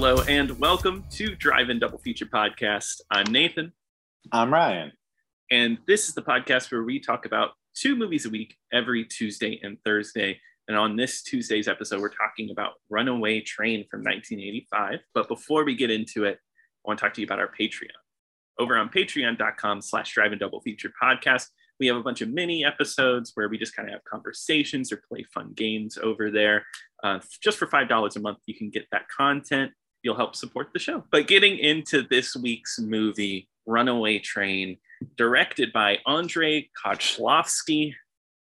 hello, and welcome to Drive In Double Feature Podcast. I'm Nathan. I'm Ryan. And this is the podcast where we talk about two movies a week every Tuesday and Thursday. And on this Tuesday's episode, we're talking about Runaway Train from 1985. But before we get into it, I want to talk to you about our Patreon. Over on patreon.com slash drive in double feature podcast, we have a bunch of mini episodes where we just kind of have conversations or play fun games over there. Uh, just for $5 a month, you can get that content. You'll help support the show. But getting into this week's movie, Runaway Train, directed by Andrei Konchalovsky.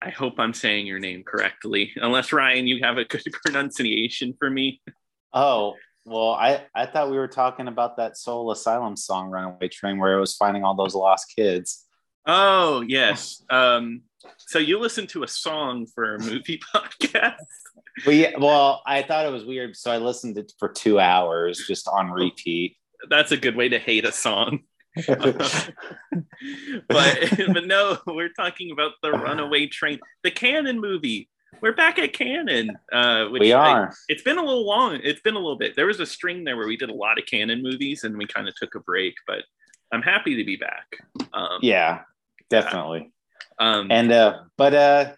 I hope I'm saying your name correctly. Unless Ryan, you have a good pronunciation for me. Oh, well, I, I thought we were talking about that Soul Asylum song, Runaway Train, where it was finding all those lost kids. Oh, yes. Um, so you listen to a song for a movie podcast? Well, yeah, well, I thought it was weird. So I listened to it for two hours just on repeat. That's a good way to hate a song. but but no, we're talking about the Runaway Train, the Cannon movie. We're back at Cannon. Uh, we are. I, it's been a little long. It's been a little bit. There was a string there where we did a lot of Cannon movies, and we kind of took a break. But I'm happy to be back. Um, yeah, definitely. Um, and uh, but uh,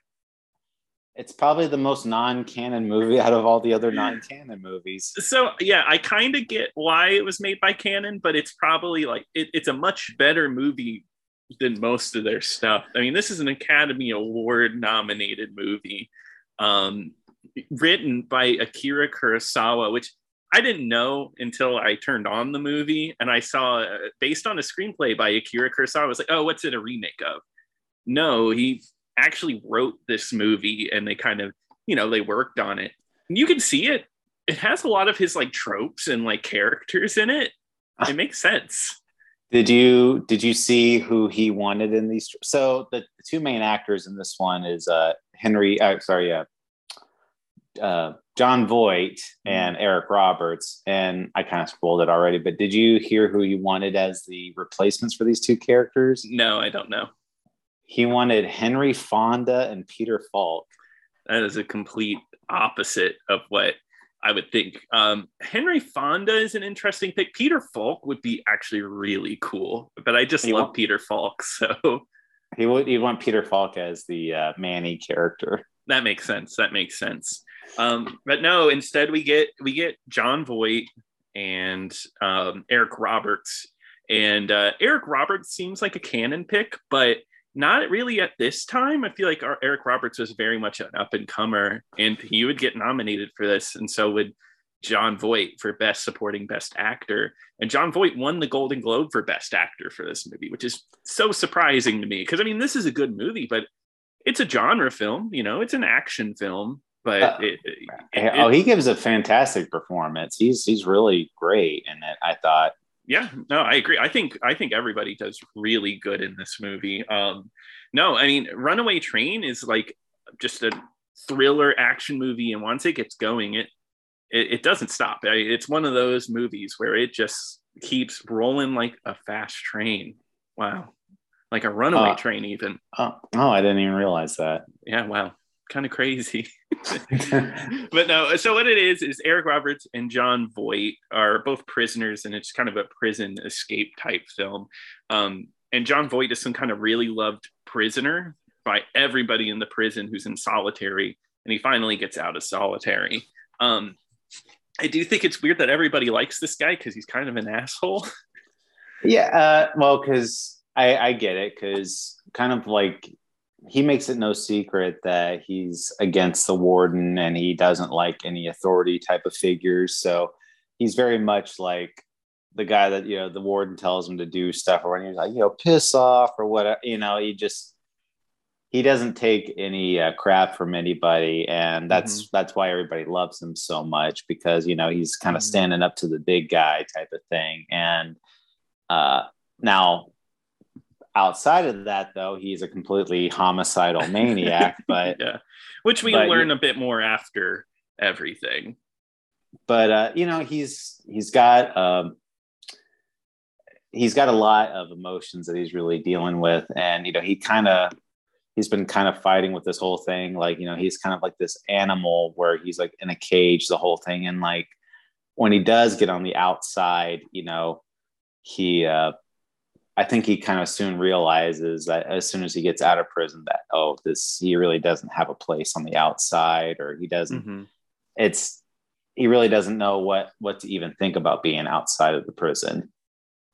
it's probably the most non-Cannon movie out of all the other non-Cannon movies. So yeah, I kind of get why it was made by Cannon, but it's probably like it, it's a much better movie than most of their stuff. I mean, this is an Academy Award nominated movie, um, written by Akira Kurosawa, which I didn't know until I turned on the movie and I saw uh, based on a screenplay by Akira Kurosawa. I was like, oh, what's it a remake of? No, he actually wrote this movie and they kind of, you know, they worked on it. And you can see it. It has a lot of his like tropes and like characters in it. It makes sense. Did you did you see who he wanted in these? So the, the two main actors in this one is uh Henry. Uh, sorry, uh, uh, Jon Voight mm-hmm. and Eric Roberts. And I kind of spoiled it already, but did you hear who he wanted as the replacements for these two characters? No, I don't know. He wanted Henry Fonda and Peter Falk. That is a complete opposite of what I would think. Um, Henry Fonda is an interesting pick. Peter Falk would be actually really cool, but I just he love want, Peter Falk. So he would he want Peter Falk as the uh, Manny character. That makes sense. That makes sense. Um, but no, instead we get we get Jon Voight and um, Eric Roberts. And uh, Eric Roberts seems like a Cannon pick, but not really at this time. I feel like our, Eric Roberts was very much an up and comer, and he would get nominated for this, and so would Jon Voight for Best Supporting Best Actor. And Jon Voight won the Golden Globe for Best Actor for this movie, which is so surprising to me because I mean, this is a good movie, but it's a genre film. You know, it's an action film. But uh, it, it, oh, he gives a fantastic performance. He's he's really great in it. I thought yeah no i agree. I think i think everybody does really good in this movie. Um no i mean runaway train is like just a thriller action movie and once it gets going it it, it doesn't stop. It's one of those movies where it just keeps rolling like a fast train. Wow. Like a runaway uh, train even. oh, oh i didn't even realize that. Yeah wow kind of crazy. but no, so what it is is Eric Roberts and Jon Voight are both prisoners, and it's kind of a prison escape type film. Um, and Jon Voight is some kind of really loved prisoner by everybody in the prison who's in solitary, and he finally gets out of solitary. Um, I do think it's weird that everybody likes this guy because he's kind of an asshole. Yeah, uh, well, because I, I get it, because kind of like he makes it no secret that he's against the warden and he doesn't like any authority type of figures. So he's very much like the guy that you know the warden tells him to do stuff, or when he's like, you know, piss off or whatever. You know, he just he doesn't take any uh, crap from anybody, and that's mm-hmm. that's why everybody loves him so much because you know he's kind of mm-hmm. standing up to the big guy type of thing. And uh, now outside of that though he's a completely homicidal maniac but yeah which we but, learn a bit more after everything. But uh you know he's he's got um he's got a lot of emotions that he's really dealing with. And you know he kind of he's been kind of fighting with this whole thing. Like you know he's kind of like this animal where he's like in a cage the whole thing. And like when he does get on the outside, you know, he uh, I think he kind of soon realizes that as soon as he gets out of prison that oh this he really doesn't have a place on the outside or he doesn't mm-hmm. it's he really doesn't know what what to even think about being outside of the prison.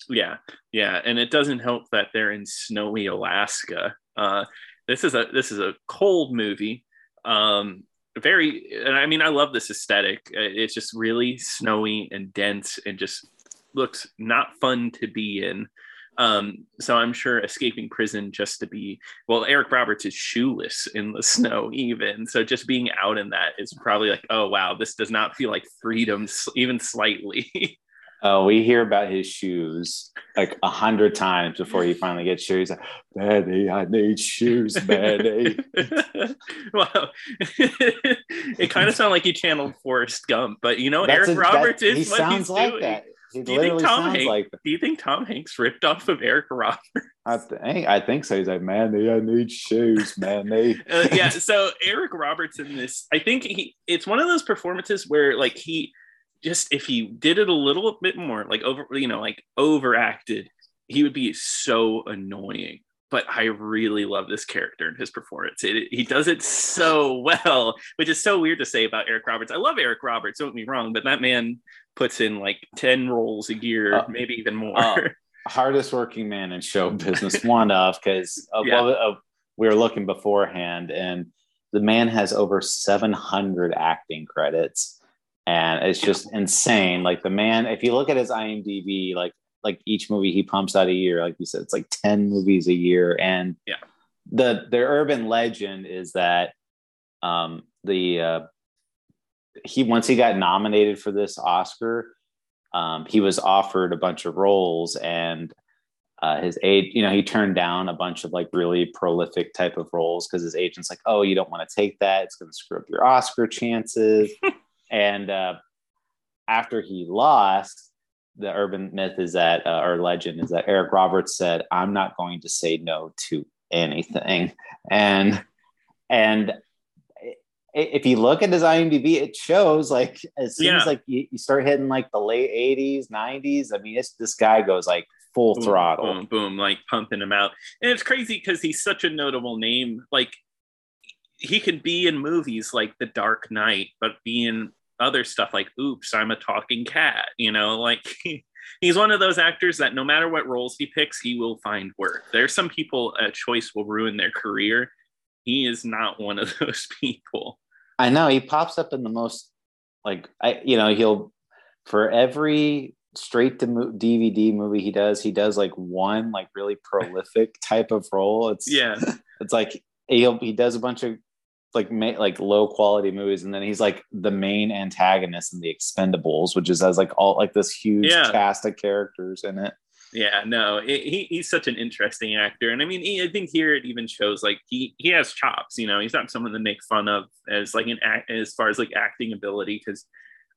Yeah. Yeah, and it doesn't help that they're in snowy Alaska. Uh this is a this is a cold movie. Um very and I mean I love this aesthetic. It's just really snowy and dense and just looks not fun to be in. Um, so I'm sure escaping prison just to be well, Eric Roberts is shoeless in the snow, even so. Just being out in that is probably like, oh wow, this does not feel like freedom, even slightly. Oh, we hear about his shoes like a hundred times before he finally gets shoes. Like, Manny, I need shoes, Manny. well, it kind of sounded like he channeled Forrest Gump, but you know, That's Eric a, Roberts that, is what he's like doing. That. He do you think Tom Hanks, like Do you think Tom Hanks ripped off of Eric Roberts? I think I think so. He's like, man, I need shoes, man. uh, yeah. So Eric Roberts in this, I think he. It's one of those performances where like he just if he did it a little bit more, like over, you know, like overacted, he would be so annoying. But I really love this character and his performance. It, he does it so well, which is so weird to say about Eric Roberts. I love Eric Roberts, don't get me wrong, but that man puts in like 10 roles a year, uh, maybe even more. Uh, hardest working man in show business, one of, because yeah. uh, we were looking beforehand, and the man has over 700 acting credits. And it's just insane. Like the man, if you look at his IMDb, like like each movie he pumps out a year, like you said, it's like 10 movies a year. And yeah, the the urban legend is that um the uh he once he got nominated for this Oscar, um, he was offered a bunch of roles and uh, his age, you know, he turned down a bunch of like really prolific type of roles because his agent's like, oh, you don't want to take that; it's going to screw up your Oscar chances. and uh, after he lost, the urban myth is that, uh, or legend is that Eric Roberts said, "I'm not going to say no to anything," and and if you look at his IMDb, it shows like as soon yeah. as like you, you, start hitting like the late 80s, 90s. I mean, it's this guy goes like full boom, throttle. Boom, boom, like pumping him out. And it's crazy because he's such a notable name. Like he could be in movies like The Dark Knight, but be in other stuff like Oops, I'm a Talking Cat. You know, like he's one of those actors that no matter what roles he picks, he will find work. There's some people a choice will ruin their career. He is not one of those people. I know he pops up in the most like I you know he'll for every straight to mo- DVD movie he does he does like one like really prolific type of role. It's yeah, it's like he he does a bunch of like ma- like low quality movies and then he's like the main antagonist in the Expendables, which is has like all like this huge yeah. cast of characters in it. Yeah, no, it, he, he's such an interesting actor, and I mean, he, I think here it even shows like he he has chops. You know, he's not someone to make fun of as like an act as far as like acting ability because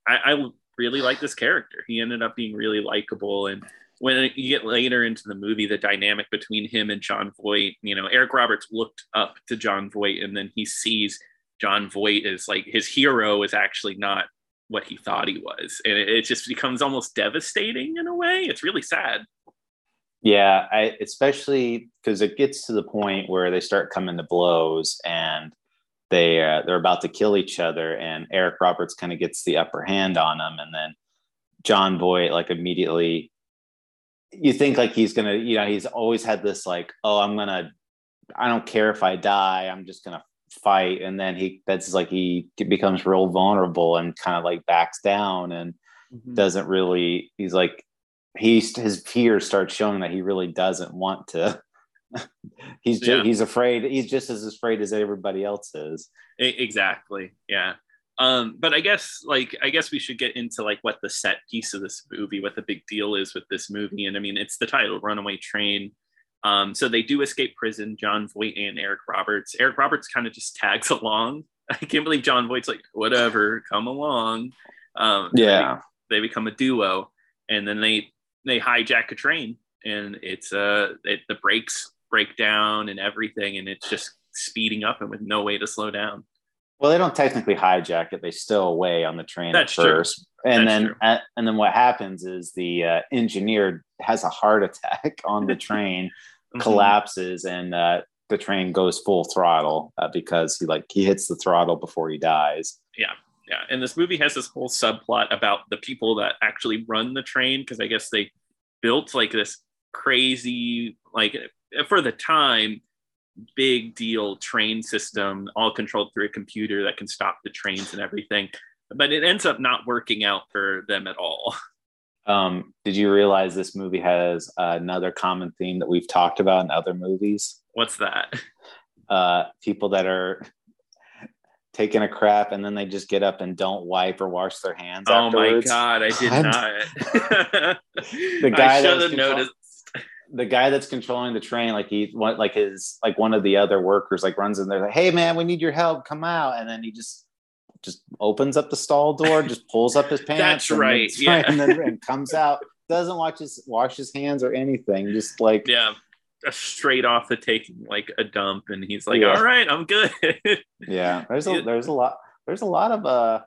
I, I really like this character. He ended up being really likable, and when you get later into the movie, the dynamic between him and Jon Voight, you know, Eric Roberts looked up to Jon Voight, and then he sees Jon Voight as like his hero is actually not what he thought he was, and it, it just becomes almost devastating in a way. It's really sad. Yeah, I especially because it gets to the point where they start coming to blows and they uh, they're about to kill each other, and Eric Roberts kind of gets the upper hand on them, and then Jon Voight like immediately. You think like he's gonna, you know, he's always had this like, oh, I'm gonna, I don't care if I die, I'm just gonna fight, and then he that's like he becomes real vulnerable and kind of like backs down and mm-hmm. doesn't really. He's like he's his fears start showing that he really doesn't want to. He's just, yeah. he's afraid he's just as afraid as everybody else is. Exactly yeah. Um but i guess like i guess we should get into like what the set piece of this movie what the big deal is with this movie. And i mean it's the title runaway train. Um so they do escape prison jon voight and eric roberts. Eric roberts kind of just tags along. I can't believe jon voight's like whatever come along. Um yeah they, they become a duo. And then they they hijack a train and it's uh it, the brakes break down and everything and it's just speeding up and with no way to slow down Well, they don't technically hijack it; they stow away on the train That's at true. first, and That's then uh, and then what happens is the uh, engineer has a heart attack on the train, Mhm. collapses, and uh, the train goes full throttle uh, because he like he hits the throttle before he dies. Yeah yeah, and this movie has this whole subplot about the people that actually run the train because I guess they built like this crazy, like for the time, big deal train system, all controlled through a computer that can stop the trains and everything. But it ends up not working out for them at all. Um, did you realize this movie has another common theme that we've talked about in other movies? What's that? Uh, people that are taking a crap and then they just get up and don't wipe or wash their hands Oh my god, I did not. The guy I that should have noticed. the guy that's controlling the train, like he like his like one of the other workers like runs in there like, hey man, we need your help, come out. And then he just just opens up the stall door, just pulls up his pants. That's and right, yeah. and then and comes out, doesn't watch his wash his hands or anything, just like Yeah. Straight off the taking like a dump, and he's like, Yeah. "All right, I'm good." yeah. There's a there's a lot there's a lot of uh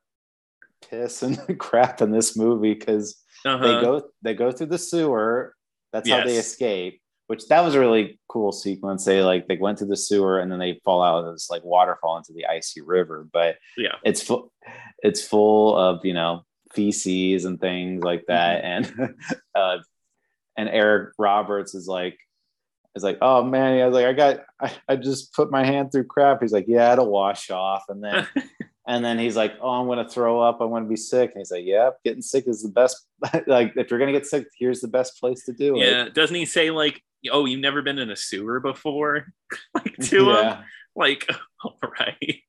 piss and crap in this movie because Uh-huh. they go they go through the sewer. That's how they escape. Which that was a really cool sequence. They like they went through the sewer and then they fall out of this like waterfall into the icy river. But Yeah. it's full it's full of you know feces and things like that. Mm-hmm. And uh, and Eric Roberts is like is like oh man I was like I got I, I just put my hand through crap. He's like yeah it'll wash off and then and then he's like, "Oh, I'm going to throw up. I'm going to be sick." And he's like, "Yep, getting sick is the best. like, if you're going to get sick, here's the best place to do it." yeah, doesn't he say like, "Oh, you've never been in a sewer before?" like to him, yeah. like, all right.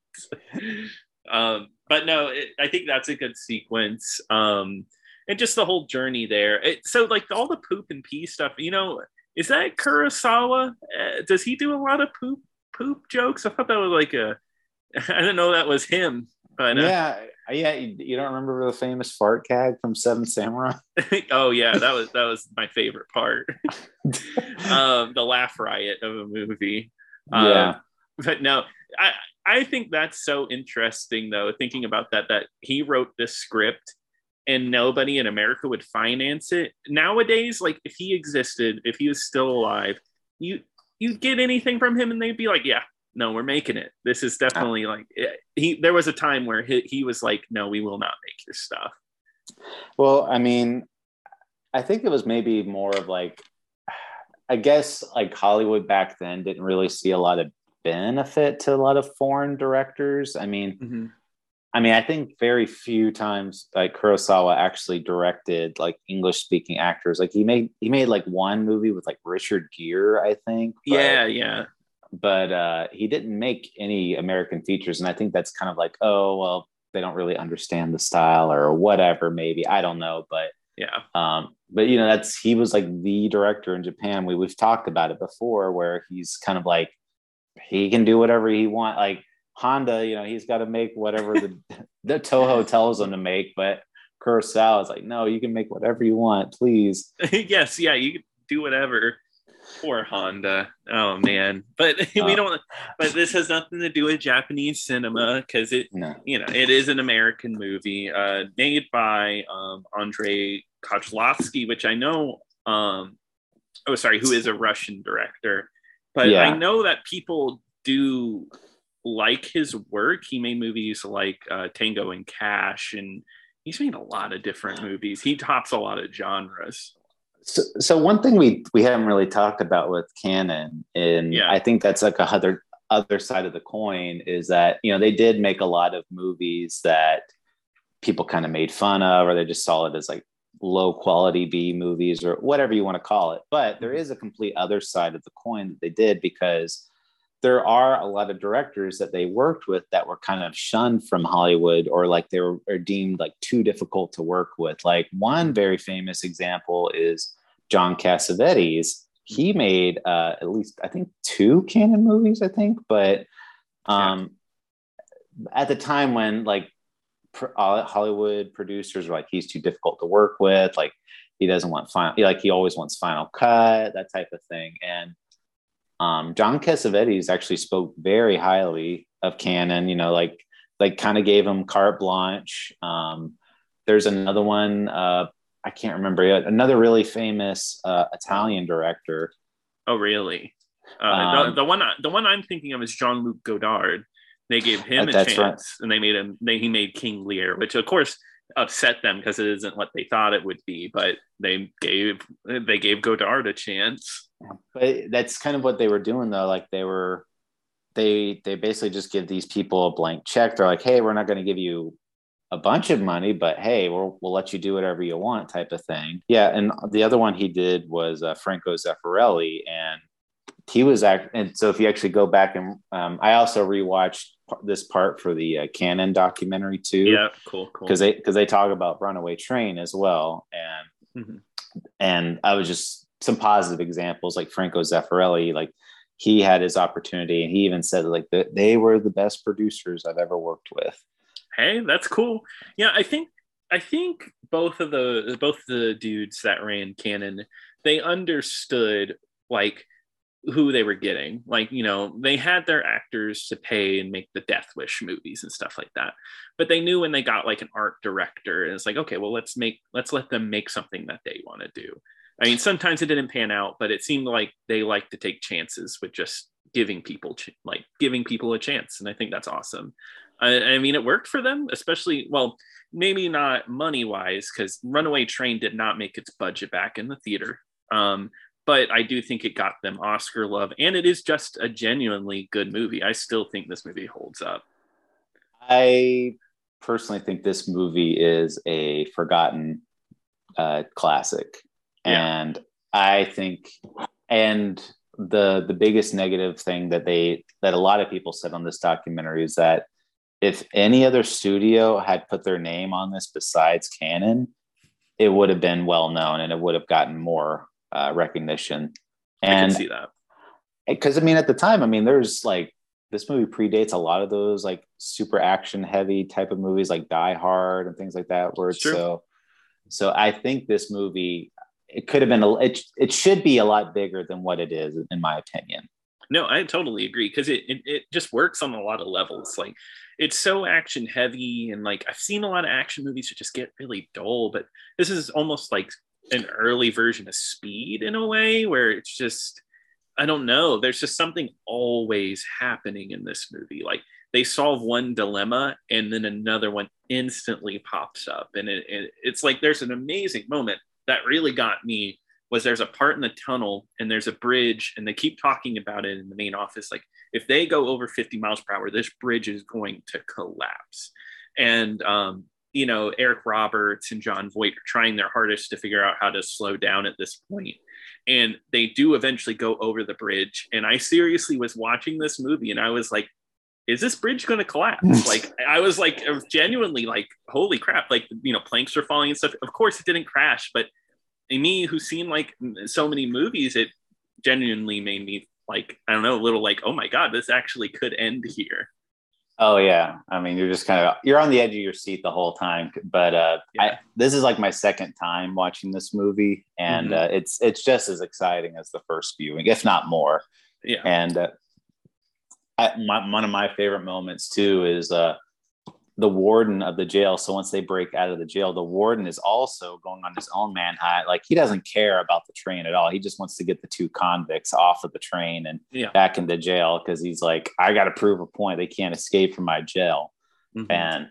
um, but no, it, I think that's a good sequence. Um, and just the whole journey there. It, so like all the poop and pee stuff, you know, is that Kurosawa? Uh, does he do a lot of poop poop jokes? I thought that was like a. I didn't know that was him, but uh, yeah, yeah. You, don't remember the famous fart gag from Seven Samurai? oh yeah, that was that was my favorite part. um, the laugh riot of a movie. Um, yeah, but no, I I think that's so interesting though. Thinking about that, that he wrote this script and nobody in America would finance it. Nowadays, like if he existed, if he was still alive, you you get anything from him and they'd be like, yeah. No, we're making it. This is definitely like eh, he. There was a time where he, he was like, "No, we will not make your stuff." Well, I mean, I think it was maybe more of like, I guess like Hollywood back then didn't really see a lot of benefit to a lot of foreign directors. I mean, mm-hmm. I mean, I think very few times like Kurosawa actually directed like English speaking actors. Like he made he made like one movie with like Richard Gere, I think. but- Yeah, yeah. But uh he didn't make any American features. And I think that's kind of like, oh well, they don't really understand the style or whatever, maybe. I don't know. But Yeah. um, but you know, that's he was like the director in Japan. We we've talked about it before, where he's kind of like he can do whatever he want. Like Honda, you know, he's got to make whatever the the Toho tells him to make. But Kurosawa is like, no, you can make whatever you want, please. yes, yeah, you can do whatever. Poor Honda. Oh man. But we Oh. don't but this has nothing to do with Japanese cinema because it No, you know it is an American movie uh made by um Andrei Kozlovsky, which I know um oh sorry, who is a Russian director. But Yeah. I know that people do like his work. He made movies like uh, Tango and Cash, and he's made a lot of different movies. He tops a lot of genres. So, so one thing we we haven't really talked about with Cannon, and Yeah. I think that's like a other other side of the coin is that you know they did make a lot of movies that people kind of made fun of, or they just saw it as like low quality B movies or whatever you want to call it. But there is a complete other side of the coin that they did because there are a lot of directors that they worked with that were kind of shunned from Hollywood or like they were deemed like too difficult to work with. Like one very famous example is John Cassavetes. He made uh, at least I think two Cannon movies, I think, but um, at the time when like pr- uh, Hollywood producers were like he's too difficult to work with, like he doesn't want final, like he always wants final cut, that type of thing, and um, John Cassavetes actually spoke very highly of Cannon. You know, like like kind of gave him carte blanche. Um, there's another one. Uh, I can't remember yet. Another really famous uh, Italian director. Oh, really? Uh, Um, the, the one the one I'm thinking of is Jean Luc Godard. They gave him Uh, a chance, right. and they made him. They, he made King Lear, which of course upset them because it isn't what they thought it would be. But they gave they gave Godard a chance. But that's kind of what they were doing though. Like they were, they they basically just give these people a blank check. They're like, hey, we're not going to give you a bunch of money, but hey, we'll we'll let you do whatever you want, type of thing. Yeah, and the other one he did was uh, Franco Zeffirelli, and he was act. And so if you actually go back and um, I also rewatched this part for the uh, Cannon documentary too. Yeah, cool, cool. because they because they talk about Runaway Train as well, and Mhm. and I was just some positive examples like Franco Zeffirelli, like he had his opportunity, and he even said like that they were the best producers I've ever worked with. hey, that's cool. Yeah, I think I think both of the both the dudes that ran Cannon, they understood like who they were getting. Like, you know, they had their actors to pay and make the Death Wish movies and stuff like that. But they knew when they got like an art director, and it's like, okay, well, let's make let's let them make something that they want to do. I mean, sometimes it didn't pan out, but it seemed like they like to take chances with just giving people ch- like giving people a chance, and I think that's awesome. I, I mean, it worked for them, especially well, maybe not money wise, because Runaway Train did not make its budget back in the theater. Um, but I do think it got them Oscar love, and it is just a genuinely good movie. I still think this movie holds up. I personally think this movie is a forgotten uh, classic, Yeah. and I think and the the biggest negative thing that they that a lot of people said on this documentary is that if any other studio had put their name on this besides Cannon, it would have been well known and it would have gotten more uh, recognition. I can And see that. because I mean, at the time, I mean, there's like this movie predates a lot of those like super action heavy type of movies like Die Hard and things like that. Where it's so, so I think this movie it could have been a it it should be a lot bigger than what it is in my opinion. No, I totally agree because it, it it just works on a lot of levels. Like it's so action heavy, and like I've seen a lot of action movies that just get really dull, but this is almost like an early version of Speed in a way, where it's just I don't know. There's just something always happening in this movie. Like they solve one dilemma, and then another one instantly pops up, and it, it it's like there's an amazing moment that really got me was there's a part in the tunnel and there's a bridge and they keep talking about it in the main office like if they go over 50 miles per hour this bridge is going to collapse. And um, you know eric roberts and jon voight are trying their hardest to figure out how to slow down at this point. And they do eventually go over the bridge. And i seriously was watching this movie and i was like is this bridge going to collapse like i was like I was genuinely like holy crap like you know planks are falling and stuff of course it didn't crash but in me who's seen like so many movies it genuinely made me like i don't know a little like oh my god this actually could end here Oh yeah, I mean you're just kind of you're on the edge of your seat the whole time. But uh, I, this is like my second time watching this movie, and Mhm. uh, it's it's just as exciting as the first viewing, if not more. yeah And uh, I, my, one of my favorite moments too is uh, the warden of the jail. So once they break out of the jail, the warden is also going on his own manhunt. Like he doesn't care about the train at all. He just wants to get the two convicts off of the train and Yeah. back into jail because he's like, I got to prove a point. They can't escape from my jail. Mhm. And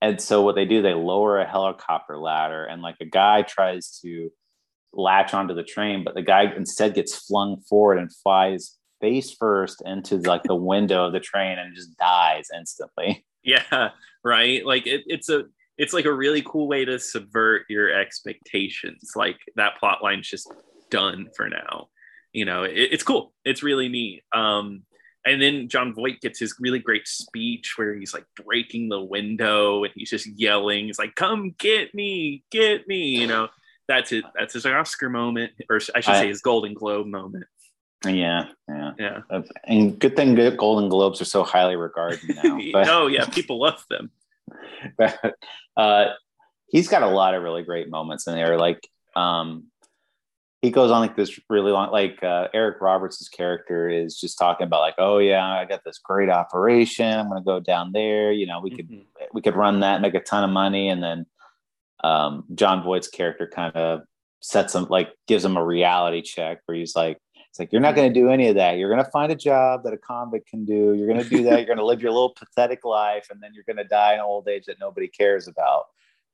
and so what they do, they lower a helicopter ladder, and like a guy tries to latch onto the train, but the guy instead gets flung forward and flies face first into like the window of the train and just dies instantly. yeah right? Like it, it's a it's like a really cool way to subvert your expectations. Like that plot line's just done for now. You know it, it's cool. It's really neat. Um and then jon voight gets his really great speech where he's like breaking the window and he's just yelling. He's like come get me get me you know? That's it that's his oscar moment or i should I- say his golden globe moment Yeah, yeah. yeah And good thing Golden Globes are so highly regarded now. But, oh yeah people love them but uh, he's got a lot of really great moments in there. Like um, he goes on like this really long like uh, eric roberts' character is just talking about like oh yeah i got this great operation i'm gonna go down there you know we could Mhm. we could run that and make a ton of money and then um, jon voight's character kind of sets him like gives him a reality check where he's like it's like you're not going to do any of that. You're going to find a job that a convict can do. You're going to do that. You're going to live your little pathetic life and then you're going to die in old age that nobody cares about.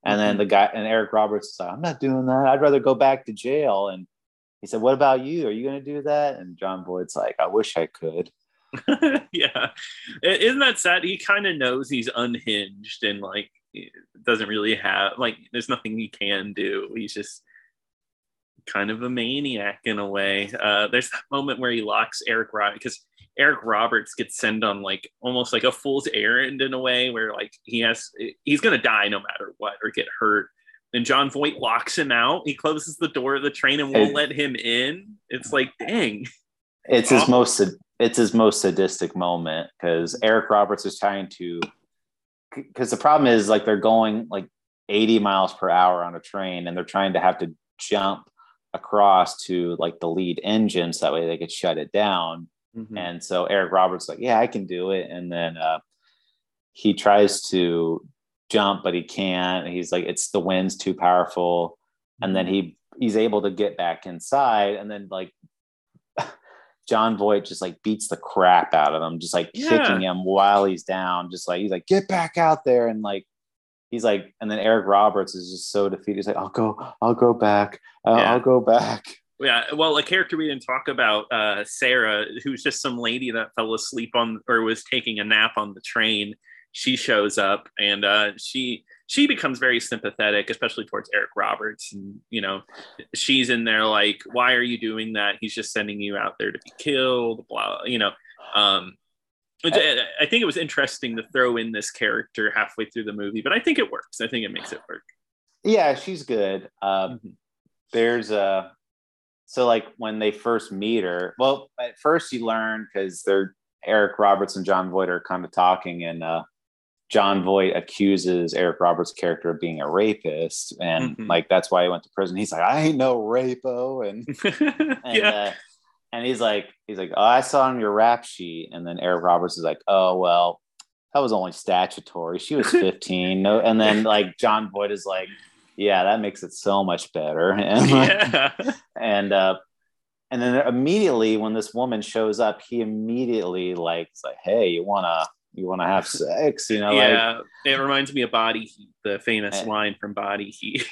And then the mm-hmm. guy and eric roberts is like i'm not doing that. I'd rather go back to jail. And he said what about you? Are you going to do that? And jon voight's like i wish i could. Yeah. Isn't that sad? He kind of knows he's unhinged and like doesn't really have like there's nothing he can do. He's just kind of a maniac in a way. Uh, there's that moment where he locks Eric Roberts because Eric Roberts gets sent on like almost like a fool's errand in a way where like he has he's gonna die no matter what or get hurt. And Jon Voight locks him out. He closes the door of the train and won't It- let him in. It's like, dang. it's his most it's his most sadistic moment because Eric Roberts is trying to because the problem is like they're going like 80 miles per hour on a train and they're trying to have to jump across to like the lead engine so that way they could shut it down. Mhm. and so Eric Roberts like yeah I can do it. And then uh he tries to jump but he can't. He's like it's the wind's too powerful. And then he he's able to get back inside. And then like Jon Voight just like beats the crap out of him, just like Yeah. kicking him while he's down, just like he's like, get back out there. And like he's like, and then Eric Roberts is just so defeated. He's like, I'll go, I'll go back. Uh, Yeah. I'll go back. Yeah, well, a character we didn't talk about, uh, Sarah, who's just some lady that fell asleep on or was taking a nap on the train. She shows up and uh, she she becomes very sympathetic, especially towards Eric Roberts. And you know, she's in there like, "Why are you doing that? He's just sending you out there to be killed." Blah, you know. Um, I, I think it was interesting to throw in this character halfway through the movie, but I think it works. I think it makes it work. Yeah, she's good. Um, Mhm. there's a so like when they first meet her, well, at first you learn because they're Eric Roberts and Jon Voight are kind of talking, and uh, Jon Voight accuses Eric Roberts' character of being a rapist, and Mhm. like that's why he went to prison. He's like, I ain't no rapo, and and yeah, uh, and he's like, he's like, oh, I saw on your rap sheet, and then Eric Roberts is like, oh well, that was only statutory. She was 15. no, and then like Jon Voight is like, yeah, that makes it so much better. And like, yeah. and uh and then immediately when this woman shows up he immediately like like hey you wanna you wanna have sex you know like yeah, it reminds me of Body Heat, the famous Eh. line from Body Heat.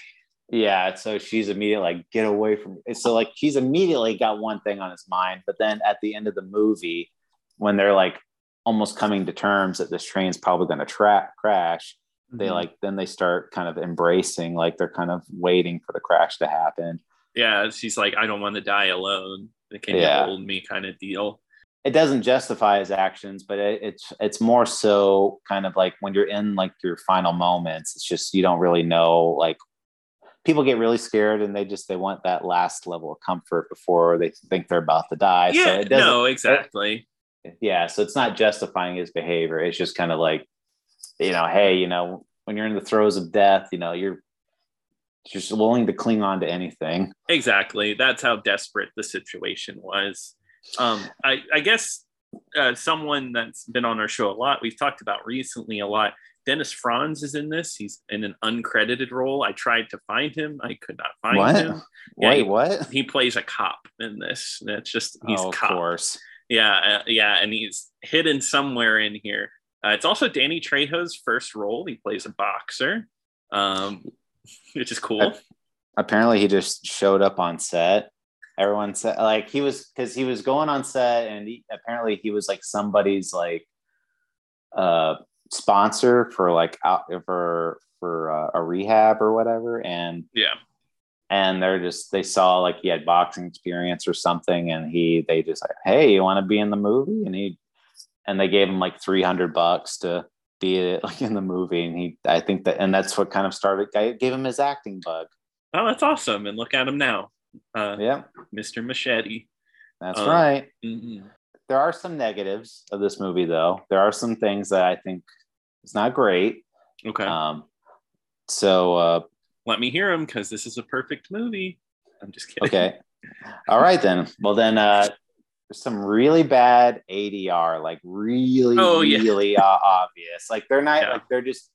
Yeah so she's immediately like get away from me. so like he's immediately got one thing on his mind but then at the end of the movie when they're like almost coming to terms that this train's probably going to tra- crash they Mhm. like then they start kind of embracing like they're kind of waiting for the crash to happen yeah, she's like, I don't want to die alone. Can Yeah. hold me? Kind of deal. it doesn't justify his actions, but it, it's it's more so kind of like when you're in like your final moments, it's just you don't really know like people get really scared and they just they want that last level of comfort before they think they're about to die. so yeah, it doesn't no, exactly. yeah, so it's not justifying his behavior. It's just kind of like, you know, hey, you know, when you're in the throes of death, you know, you're just willing to cling on to anything. Exactly. That's how desperate the situation was. Um, I, I guess uh, someone that's been on our show a lot, we've talked about recently a lot. Dennis Franz is in this. He's in an uncredited role. I tried to find him. I could not find What? him. Yeah, Wait, he- what? He plays a cop in this. That's just he's oh, of cop. course. Yeah, uh, yeah, and he's hidden somewhere in here. Uh, it's also Danny Trejo's first role. He plays a boxer, um, which is cool. apparently he just showed up on set everyone said like he was because he was going on set and he, apparently he was like somebody's like uh sponsor for like out for for uh, a rehab or whatever and Yeah, and they're just they saw like he had boxing experience or something and he they just like hey you want to be in the movie and he and they gave him like 300 bucks to be like in the movie and he i think that and that's what kind of started gave him his acting bug oh, that's awesome. And look at him now, uh, yeah Mr. Machete. That's Uh, right. Mhm. There are some negatives of this movie, though. There are some things that I think is not great. Okay, Um, so, uh, let me hear them because this is a perfect movie. I'm just kidding. okay. All right then. Well then, uh, some really bad ADR, like really, Oh, yeah. really uh, obvious. Like they're not Yeah. like they're just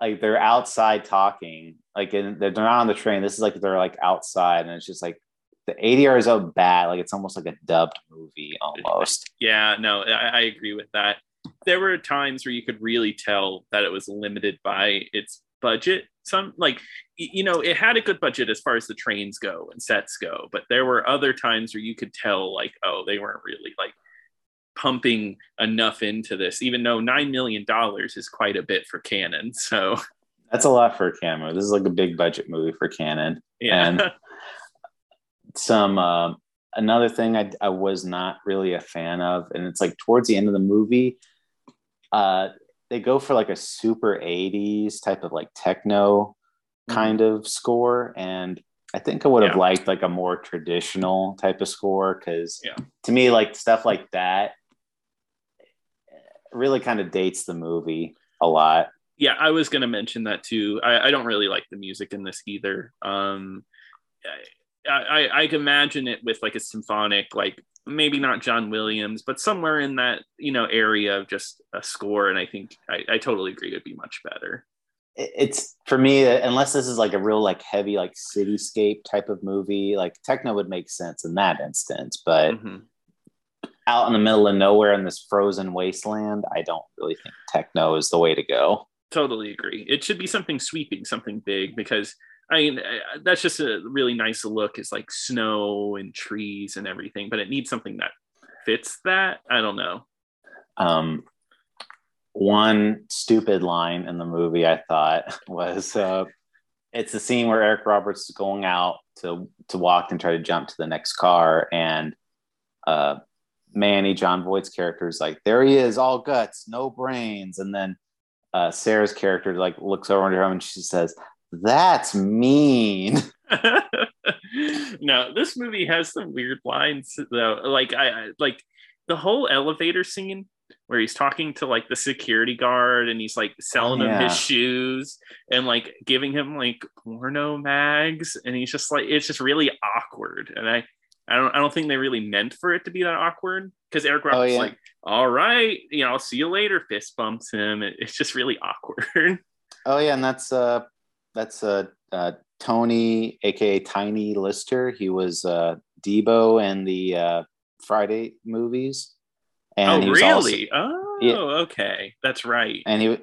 like they're outside talking. Like and they're they're not on the train. This is like they're like outside, and it's just like the ADR is so bad. Like it's almost like a dubbed movie almost. Yeah, no, I, I agree with that. There were times where you could really tell that it was limited by its budget. Some like you know, it had a good budget as far as the trains go and sets go, but there were other times where you could tell like, oh, they weren't really like pumping enough into this, even though nine million dollars is quite a bit for Cannon. So That's a lot for a camera. This is like a big budget movie for Cannon. yeah, And- some um another thing I, I was not really a fan of and it's like towards the end of the movie uh they go for like a super 80s type of like techno kind of score and i think i would have Yeah. liked like a more traditional type of score because Yeah. to me like stuff like that really kind of dates the movie a lot yeah, I was gonna mention that too. I, I don't really like the music in this either. Um, I, I can imagine it with like a symphonic, like maybe not John Williams, but somewhere in that you know area of just a score. And I think I, I totally agree it'd be much better. it's for me unless this is like a real like heavy like cityscape type of movie like techno would make sense in that instance but Mhm. out in the middle of nowhere in this frozen wasteland i don't really think techno is the way to go Totally agree. It should be something sweeping, something big, because I mean uh, that's just a really nice look. It's like snow and trees and everything, but it needs something that fits that. I don't know. um one stupid line in the movie i thought was uh it's the scene where eric roberts is going out to to walk and try to jump to the next car and uh manny jon voight's character is like there he is all guts no brains and then uh sarah's character like looks over at her and she says that's mean. No, this movie has some weird lines though. Like I, like the whole elevator scene where he's talking to like the security guard and he's like selling Oh, him his shoes and like giving him like porno mags. And he's just like it's just really awkward. And I I don't I don't think they really meant for it to be that awkward because Eric Oh, Roberts yeah. like all right you know I'll see you later fist bumps him. It, it's just really awkward. Oh yeah, and that's uh that's uh, uh Tony, aka Tiny Lister. He was uh Debo in the uh Friday movies. And he oh was also- really oh Yeah. okay that's right and he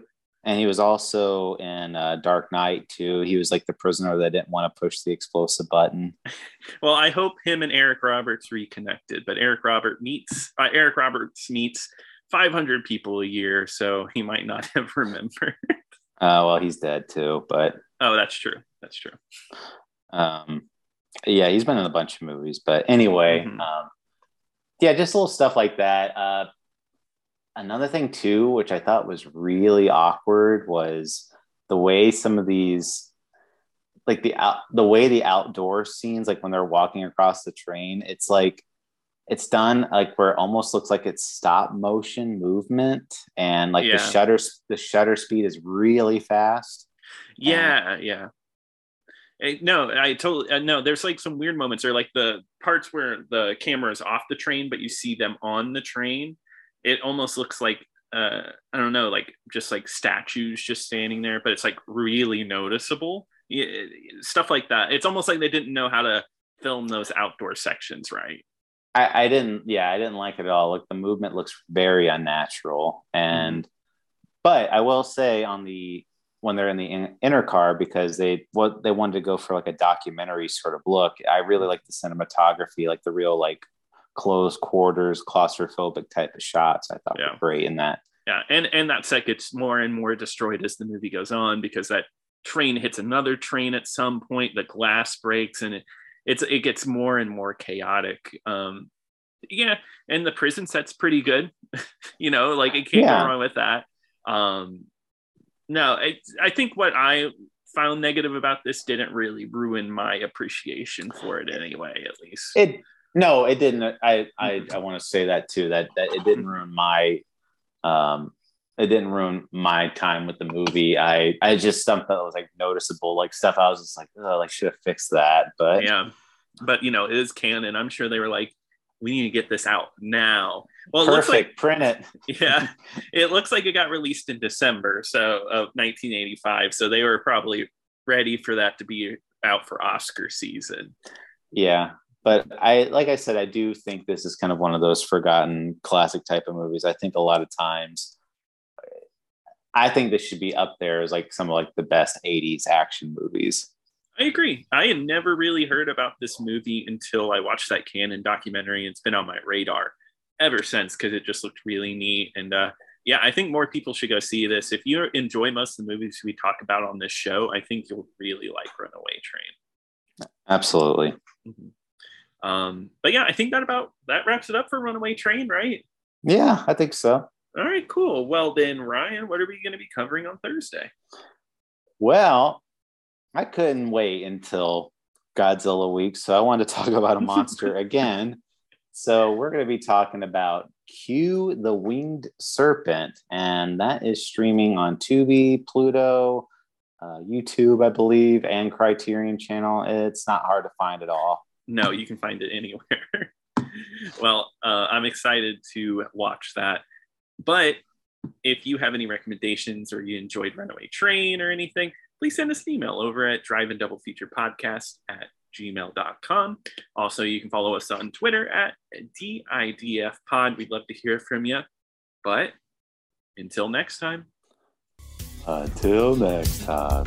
and he was also in uh, Dark Knight too. He was like the prisoner that didn't want to push the explosive button. Well, I hope him and Eric Roberts reconnected, but Eric Robert meets uh, Eric Roberts meets 500 people a year, so he might not have remembered. Uh, well, he's dead too, but oh, that's true. That's true. um, yeah, he's been in a bunch of movies. But anyway, Mhm. um, yeah, just little stuff like that. Uh, another thing too, which I thought was really awkward, was the way some of these, like the out, the way the outdoor scenes, like when they're walking across the train, it's like it's done like where it almost looks like it's stop motion movement, and like Yeah. the shutter the shutter speed is really fast. Yeah, yeah. Eh, no, I totally uh, no. There's like some weird moments, or like the parts where the camera is off the train, but you see them on the train. It almost looks like uh, I don't know, like just like statues just standing there, but it's like really noticeable. Yeah, stuff like that. It's almost like they didn't know how to film those outdoor sections right. I, I didn't yeah i didn't like it at all like the movement looks very unnatural and but i will say on the when they're in the in, inner car because they what they wanted to go for like a documentary sort of look i really like the cinematography like the real like close quarters claustrophobic type of shots i thought Yeah. were great in that Yeah, and and that set gets more and more destroyed as the movie goes on because that train hits another train at some point. The glass breaks, and it it's it gets more and more chaotic. Um, yeah, and the prison set's pretty good. you know, like it can't Yeah. go wrong with that. Um, no, I I think what I found negative about this didn't really ruin my appreciation for it anyway. At least, it no it didn't i i, I want to say that too that that it didn't ruin my um it didn't ruin my time with the movie i i just stuff that was like noticeable like stuff i was just like oh like should have fixed that but yeah. but you know, it is Cannon. I'm sure they were like, we need to get this out now. Well, it Perfect. looks like print it. yeah, it looks like it got released in December so of 1985. So they were probably ready for that to be out for Oscar season. Yeah, but I like I said, I do think this is kind of one of those forgotten classic type of movies. I think a lot of times. I think this should be up there as like some of like the best 80s action movies. I agree. I had never really heard about this movie until I watched that Cannon documentary. And it's been on my radar ever since because it just looked really neat. And uh, yeah, I think more people should go see this. If you enjoy most of the movies we talk about on this show, I think you'll really like Runaway Train. Absolutely. Mm-hmm. Um, but yeah, I think that about that wraps it up for Runaway Train, right? Yeah, I think so. All right, cool. Well, then, Ryan, what are we going to be covering on Thursday? Well, I couldn't wait until Godzilla week, so I wanted to talk about a monster again. So we're going to be talking about Q the Winged Serpent, and that is streaming on Tubi, Pluto, uh, YouTube, I believe, and Criterion Channel. It's not hard to find at all. No, you can find it anywhere. well, uh, I'm excited to watch that. But if you have any recommendations or you enjoyed Runaway Train or anything, please send us an email over at drive in double feature podcast at gmail.com. Also, you can follow us on Twitter at DIDF pod. We'd love to hear from you. But until next time. Until next time.